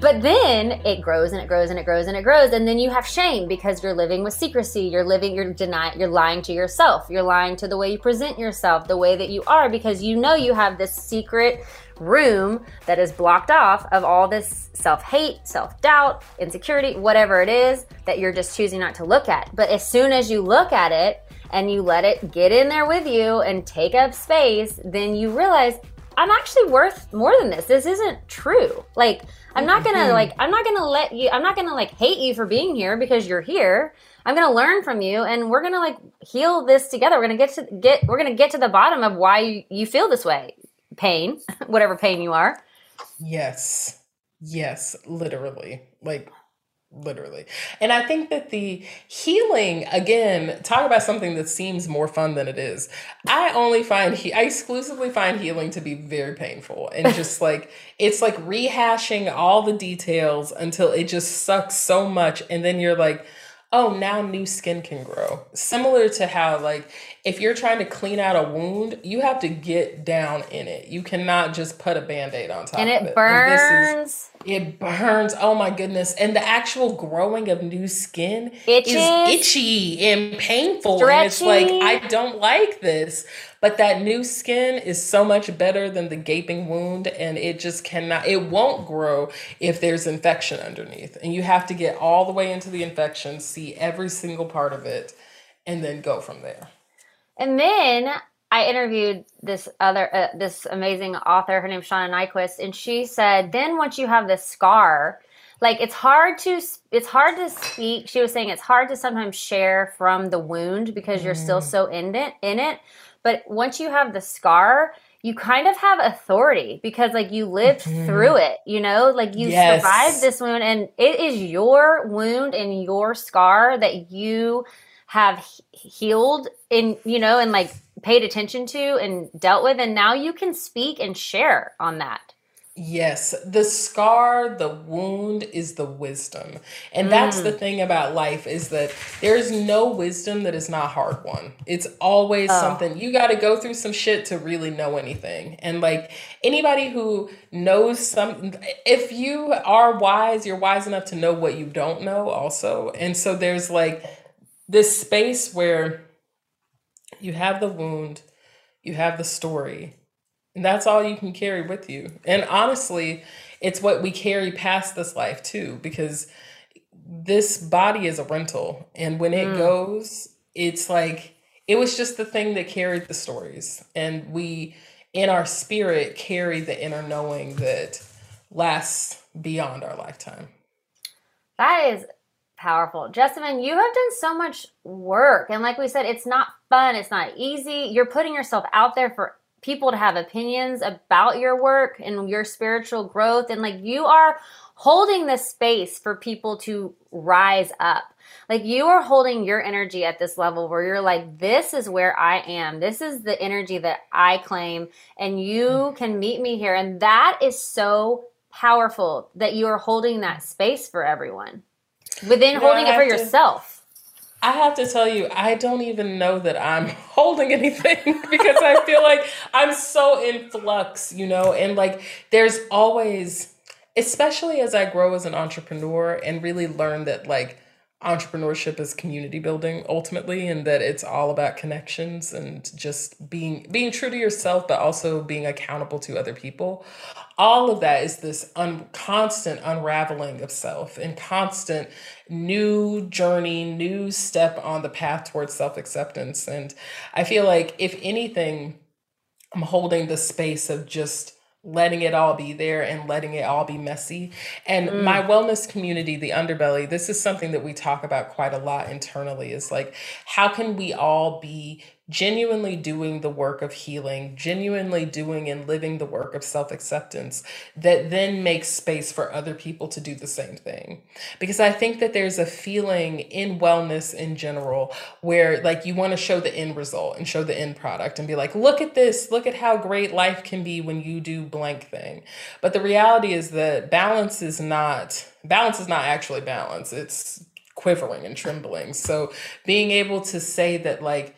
But then it grows and it grows and it grows and it grows, and then you have shame because you're living with secrecy. You're living, you're denying, you're lying to yourself. You're lying to the way you present yourself, the way that you are, because you know you have this secret room that is blocked off of all this self hate, self doubt, insecurity, whatever it is that you're just choosing not to look at. But as soon as you look at it and you let it get in there with you and take up space, then you realize I'm actually worth more than this. This isn't true. Like, I'm not gonna Mm-hmm. like I'm not gonna let you I'm not gonna like hate you for being here because you're here. I'm gonna learn from you and we're gonna like heal this together. We're gonna get to get we're gonna get to the bottom of why you, you feel this way. Pain, whatever pain you are. Yes. Yes, literally. Like literally. And I think that the healing again, talk about something that seems more fun than it is. I only find he- I exclusively find healing to be very painful and just like it's like rehashing all the details until it just sucks so much and then you're like oh, now new skin can grow. Similar to how, like, if you're trying to clean out a wound, you have to get down in it. You cannot just put a band aid on top And of it it. burns. It burns. Oh my goodness. And the actual growing of new skin Itches. is itchy and painful. And it's like, I don't like this. But that new skin is so much better than the gaping wound, and it just cannot, it won't grow if there's infection underneath. And you have to get all the way into the infection, see every single part of it, and then go from there. And then I interviewed this other, uh, this amazing author. Her name's Shauna Niequist, and she said, then once you have this scar, like it's hard to it's hard to speak she was saying it's hard to sometimes share from the wound because you're still so in it in it but once you have the scar you kind of have authority because like you lived through it you know like you Yes. survived this wound and it is your wound and your scar that you have healed in you know and like paid attention to and dealt with and now you can speak and share on that Yes, the scar, the wound is the wisdom. And that's mm. the thing about life is that there's no wisdom that is not hard won. It's always Oh. something you got to go through some shit to really know anything. And like anybody who knows some if you are wise, you're wise enough to know what you don't know also. And so there's like this space where you have the wound, you have the story, and that's all you can carry with you. And honestly, it's what we carry past this life too, because this body is a rental. And when it mm. goes, it's like, it was just the thing that carried the stories. And we, in our spirit, carry the inner knowing that lasts beyond our lifetime. That is powerful. Jessamyn, you have done so much work. And like we said, it's not fun, it's not easy. You're putting yourself out there for people to have opinions about your work and your spiritual growth. And like you are holding the space for people to rise up. Like you are holding your energy at this level where you're like, this is where I am. This is the energy that I claim. And you hmm. can meet me here. And that is so powerful that you are holding that space for everyone. But then You know, holding it for to- yourself. I have to tell you, I don't even know that I'm holding anything because I feel like I'm so in flux, you know, and like there's always, especially as I grow as an entrepreneur and really learn that like entrepreneurship is community building ultimately and that it's all about connections and just being being true to yourself but also being accountable to other people all of that is this un- constant unraveling of self and constant new journey new step on the path towards self-acceptance and i feel like if anything i'm holding the space of just letting it all be there and letting it all be messy. And Mm. my wellness community, the underbelly, this is something that we talk about quite a lot internally is like, how can we all be genuinely doing the work of healing, genuinely doing and living the work of self acceptance that then makes space for other people to do the same thing? Because I think that there's a feeling in wellness in general where like you want to show the end result and show the end product and be like, look at this, look at how great life can be when you do blank thing. But the reality is that balance is not balance is not actually balance. It's quivering and trembling. So being able to say that like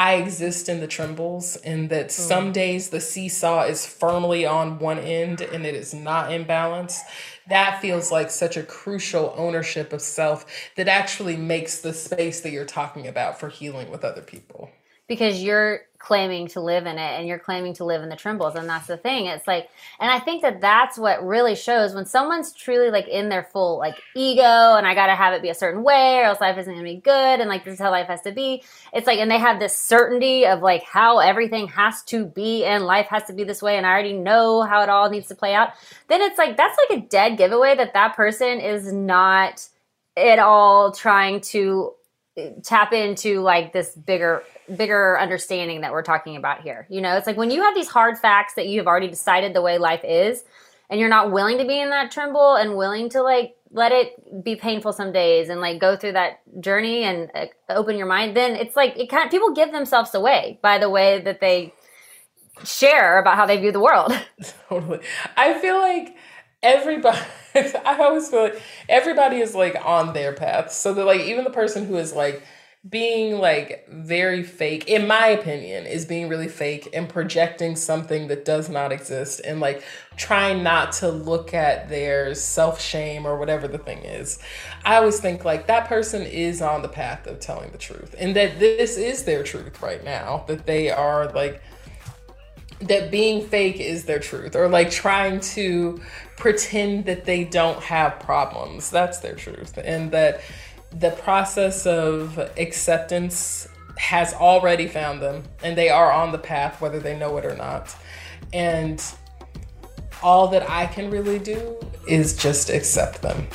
I exist in the trembles and that hmm. some days the seesaw is firmly on one end and it is not in balance. That feels like such a crucial ownership of self that actually makes the space that you're talking about for healing with other people. because you're claiming to live in it and you're claiming to live in the trembles and that's the thing. It's like and i think that that's what really shows when someone's truly like in their full like ego and i gotta have it be a certain way or else life isn't gonna be good and like this is how life has to be. It's like and they have this certainty of like how everything has to be and life has to be this way and i already know how it all needs to play out. Then it's like that's like a dead giveaway that that person is not at all trying to tap into like this bigger bigger understanding that we're talking about here you know it's like when you have these hard facts that you have already decided the way life is and you're not willing to be in that tremble and willing to like let it be painful some days and like go through that journey and uh, open your mind then it's like it kind of people give themselves away by the way that they share about how they view the world Totally. I feel like everybody I always feel like everybody is like on their path. So that like even the person who is like being like very fake, in my opinion, is being really fake and projecting something that does not exist and like trying not to look at their self shame or whatever the thing is. I always think like that person is on the path of telling the truth and that this is their truth right now, that they are like that being fake is their truth or like trying to pretend that they don't have problems that's their truth and that the process of acceptance has already found them and they are on the path whether they know it or not and all that I can really do is just accept them.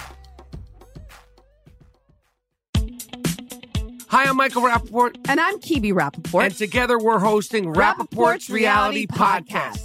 Hi, I'm Michael Rapaport. And I'm Kibi Rapaport. And together we're hosting Rapaport's, Rapaport's Reality, Reality Podcast. Podcast.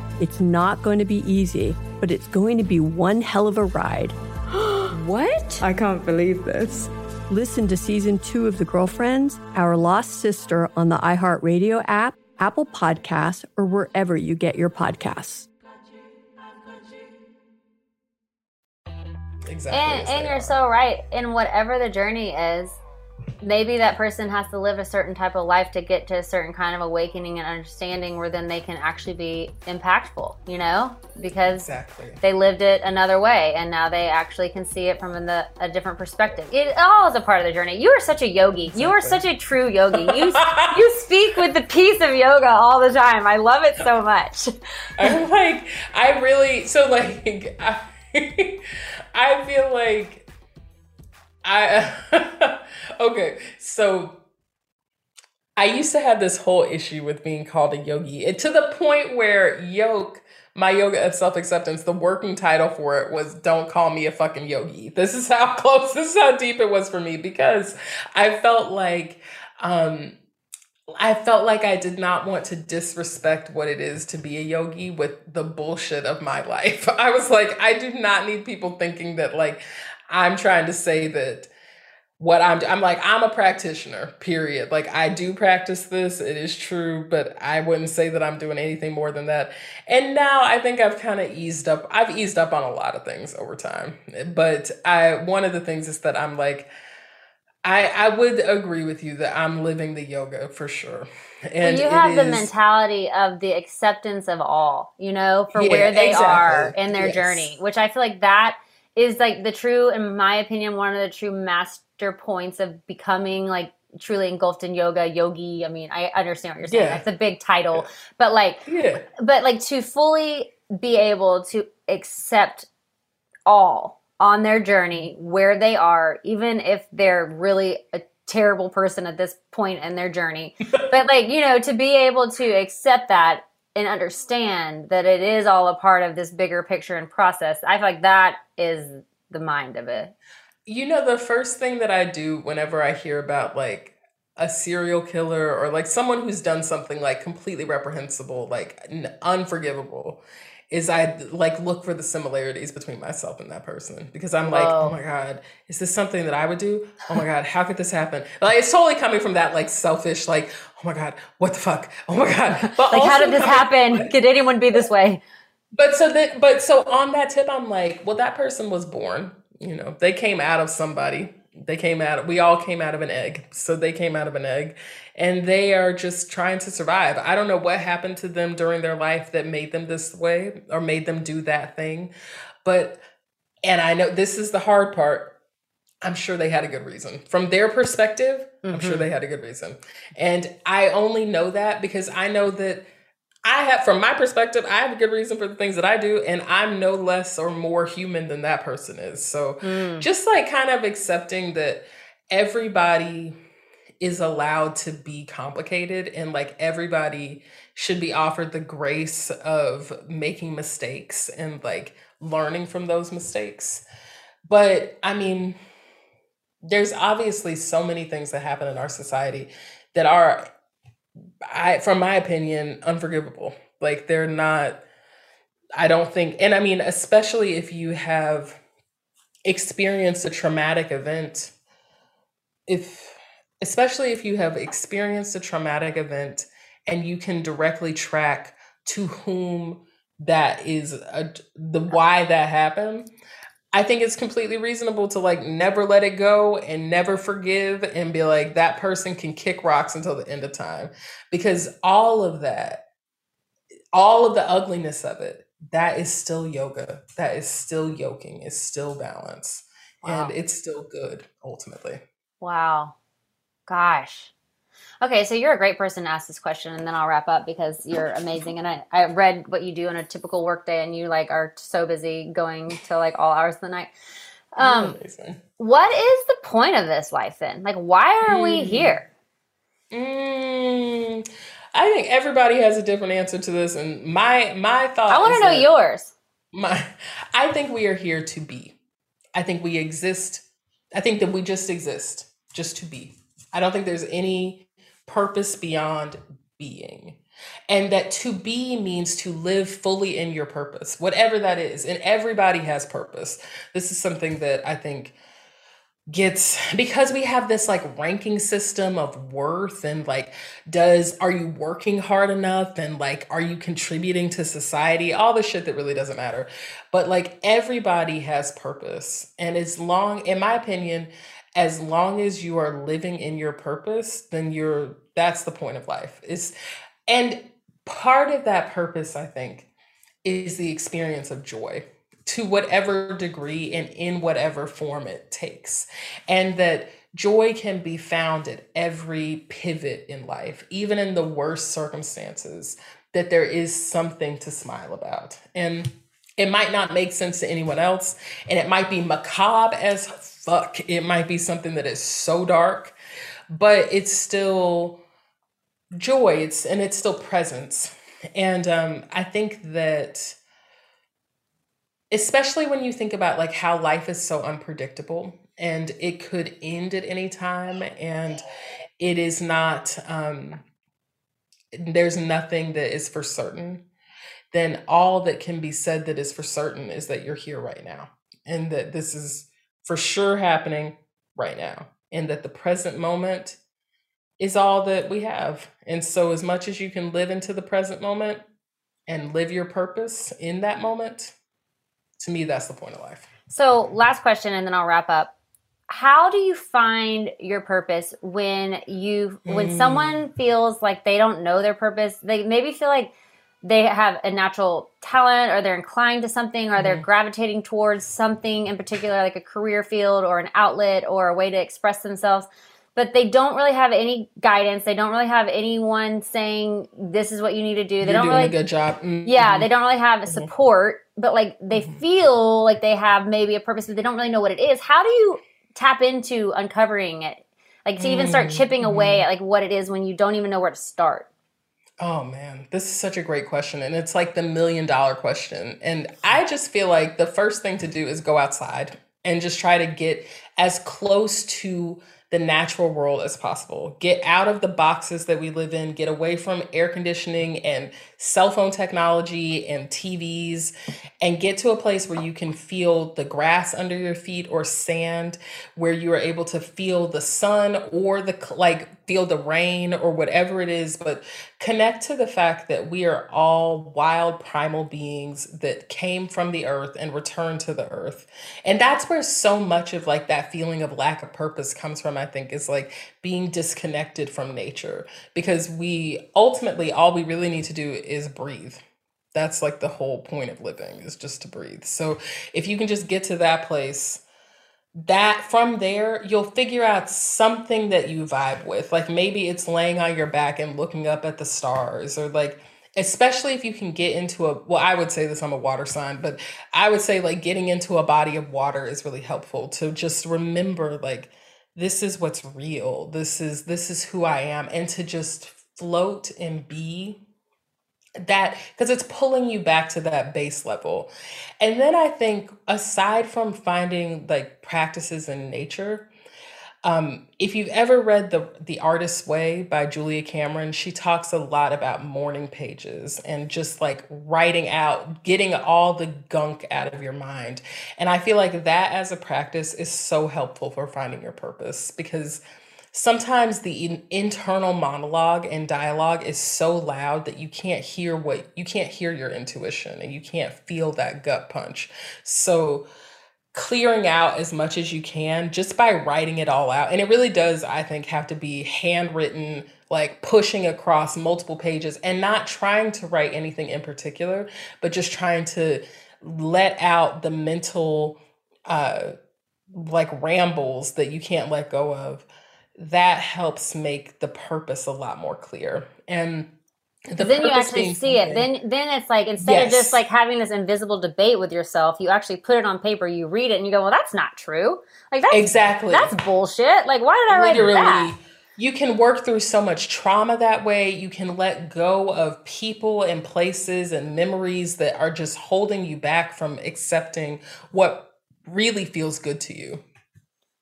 It's not going to be easy, but it's going to be one hell of a ride. what? I can't believe this. Listen to season two of The Girlfriends, Our Lost Sister on the iHeartRadio app, Apple Podcasts, or wherever you get your podcasts. Exactly. And, and you're so right. In whatever the journey is, maybe that person has to live a certain type of life to get to a certain kind of awakening and understanding where then they can actually be impactful, you know? Because Exactly. they lived it another way and now they actually can see it from the, a different perspective. It all is a part of the journey. You are such a yogi. You are such a true yogi. You, you speak with the peace of yoga all the time. I love it so much. I'm like, I really, so like, I, I feel like I, okay, so I used to have this whole issue with being called a yogi to the point where yoke, my yoga of self acceptance, the working title for it was Don't Call Me a Fucking Yogi. This is how close, this is how deep it was for me because I felt like, um, I felt like I did not want to disrespect what it is to be a yogi with the bullshit of my life. I was like, I do not need people thinking that like I'm trying to say that what I'm I'm like I'm a practitioner, period. Like I do practice this, it is true, but I wouldn't say that I'm doing anything more than that. And now I think I've kind of eased up. I've eased up on a lot of things over time. But I one of the things is that I'm like I I would agree with you that I'm living the yoga for sure. And you it have the is- mentality of the acceptance of all, you know, for Yeah, where they are in their Yes. journey, which I feel like that is like the true, in my opinion, one of the true master points of becoming like truly engulfed in yoga, yogi. I mean, I understand what you're saying. Yeah. That's a big title, but like, Yeah. but like to fully be able to accept all on their journey where they are, even if they're really a terrible person at this point in their journey. but like, you know, to be able to accept that and understand that it is all a part of this bigger picture and process, I feel like that is the mind of it. You know, the first thing that I do whenever I hear about like a serial killer or like someone who's done something like completely reprehensible, like n- unforgivable, is I like look for the similarities between myself and that person because I'm like, oh Whoa. oh my god, is this something that I would do? Oh my god, how could this happen? Like it's totally coming from that like selfish, like, oh my god, what the fuck? Oh my god. But Like, how did this happen? Could anyone be this way? but so that but so on that tip, I'm like, well, that person was born. You know, they came out of somebody. They came out, we all came out of an egg. So they came out of an egg and they are just trying to survive. I don't know what happened to them during their life that made them this way or made them do that thing. But, and I know this is the hard part. I'm sure they had a good reason. From their perspective, I'm sure Mhm. they had a good reason. And I only know that because I know that I have, from my perspective, I have a good reason for the things that I do, and I'm no less or more human than that person is. So hmm. just like kind of accepting that everybody is allowed to be complicated and like everybody should be offered the grace of making mistakes and like learning from those mistakes. But I mean, there's obviously so many things that happen in our society that are I from my opinion unforgivable. Like they're not I don't think and I mean especially if you have experienced a traumatic event if especially if you have experienced a traumatic event and you can directly track to whom that is a, the why that happened I think it's completely reasonable to like never let it go and never forgive and be like that person can kick rocks until the end of time because all of that all of the ugliness of it that is still yoga that is still yoking it's still balance Wow. and it's still good ultimately Wow. Gosh. Okay, so you're a great person to ask this question, and then I'll wrap up because you're amazing. And I, I read what you do on a typical workday, and you like are so busy going to like all hours of the night. Um, what is the point of this life then? Like, why are we Mm. here? Mm, I think everybody has a different answer to this, and my my thought. I want to know yours. My, I think we are here to be. I think we exist. I think that we just exist, just to be. I don't think there's any purpose beyond being. And that to be means to live fully in your purpose, whatever that is. And everybody has purpose. This is something that I think gets because we have this like ranking system of worth and like does are you working hard enough and like are you contributing to society all the shit that really doesn't matter but like everybody has purpose and as long in my opinion as long as you are living in your purpose then you're that's the point of life is and part of that purpose i think is the experience of joy to whatever degree and in whatever form it takes. And that joy can be found at every pivot in life, even in the worst circumstances, that there is something to smile about. And it might not make sense to anyone else, and it might be macabre as fuck. It might be something that is so dark, but it's still joy. It's and it's still presence. And um, I think that especially when you think about like how life is so unpredictable and it could end at any time and it is not um there's nothing that is for certain then all that can be said that is for certain is that you're here right now and that this is for sure happening right now and that the present moment is all that we have and so as much as you can live into the present moment and live your purpose in that moment to me that's the point of life So, last question, and then I'll wrap up. How do you find your purpose when you when Mm. someone feels like they don't know their purpose? They maybe feel like they have a natural talent, or they're inclined to something, or they're gravitating towards something in particular, like a career field or an outlet or a way to express themselves. But they don't really have any guidance. They don't really have anyone saying this is what you need to do. They you're don't doing really a good job Mm, yeah, mhm. they don't really have a support, but like they feel like they have maybe a purpose, but they don't really know what it is. How do you tap into uncovering it? Like to even start Mm, chipping away mhm. at like what it is when you don't even know where to start. Oh man, this is such a great question. And it's like the million dollar question. And I just feel like the first thing to do is go outside and just try to get as close to the natural world as possible. Get out of the boxes that we live in, get away from air conditioning and cell phone technology and TVs and get to a place where you can feel the grass under your feet or sand, where you are able to feel the sun or the like feel the rain or whatever it is, but connect to the fact that we are all wild primal beings that came from the earth and returned to the earth. And that's where so much of like that feeling of lack of purpose comes from, I think, is like being disconnected from nature because we ultimately all we really need to do is breathe. That's like the whole point of living is just to breathe. So if you can just get to that place, that from there you'll figure out something that you vibe with like maybe it's laying on your back and looking up at the stars or like especially if you can get into a well i would say this i'm a water sign but i would say like getting into a body of water is really helpful to just remember like this is what's real this is this is who i am and to just float and be that because it's pulling you back to that base level. And then I think aside from finding like practices in nature, um, if you've ever read the the Artist's Way by Julia Cameron, she talks a lot about morning pages and just like writing out, getting all the gunk out of your mind. And I feel like that as a practice is so helpful for finding your purpose because sometimes the in- internal monologue and dialogue is so loud that you can't hear what you can't hear your intuition and you can't feel that gut punch. So clearing out as much as you can just by writing it all out. And it really does, I think, have to be handwritten, like pushing across multiple pages and not trying to write anything in particular, but just trying to let out the mental uh like rambles that you can't let go of that helps make the purpose a lot more clear. And the then you actually see it. Then then it's like instead yes. of just like having this invisible debate with yourself, you actually put it on paper, you read it, and you go, "Well, that's not true. Like that's exactly that's bullshit. Like why did I Literally, write that?" You can work through so much trauma that way. You can let go of people and places and memories that are just holding you back from accepting what really feels good to you.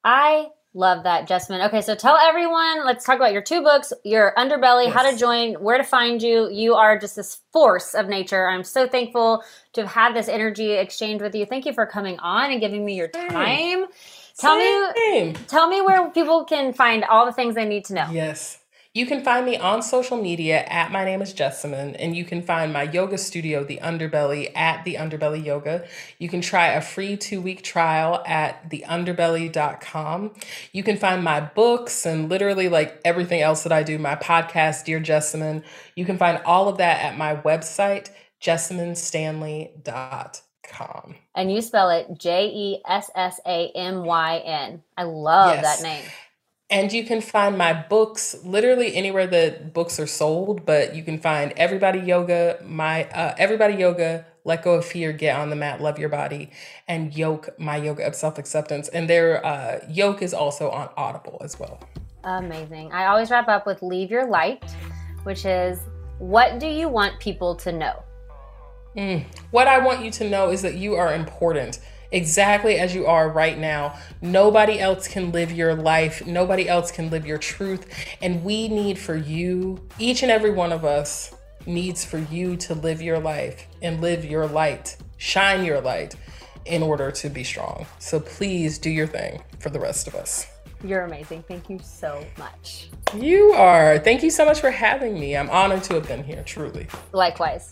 I Love that, Jessamyn. Okay, so tell everyone, let's talk about your two books, your underbelly, yes. how to join, where to find you. You are just this force of nature. I'm so thankful to have had this energy exchange with you. Thank you for coming on and giving me your time. Tell Same. me tell me where people can find all the things they need to know. Yes. You can find me on social media at my name is Jessamyn, and you can find my yoga studio, The Underbelly, at The Underbelly Yoga. You can try a free two week trial at theunderbelly.com. You can find my books and literally like everything else that I do, my podcast, Dear Jessamyn. You can find all of that at my website, jessamynstanley.com. And you spell it J E S S A M Y N. I love yes. that name. And you can find my books literally anywhere that books are sold, but you can find Everybody Yoga, my uh, Everybody Yoga, Let Go of Fear, Get on the Mat, Love Your Body, and Yoke, My Yoga of Self Acceptance. And their uh, Yoke is also on Audible as well. Amazing. I always wrap up with Leave Your Light, which is what do you want people to know? Mm. What I want you to know is that you are important exactly as you are right now. Nobody else can live your life, nobody else can live your truth. And we need for you, each and every one of us needs for you to live your life and live your light, shine your light in order to be strong. So please do your thing for the rest of us. You're amazing. Thank you so much. You are. Thank you so much for having me. I'm honored to have been here, truly. Likewise.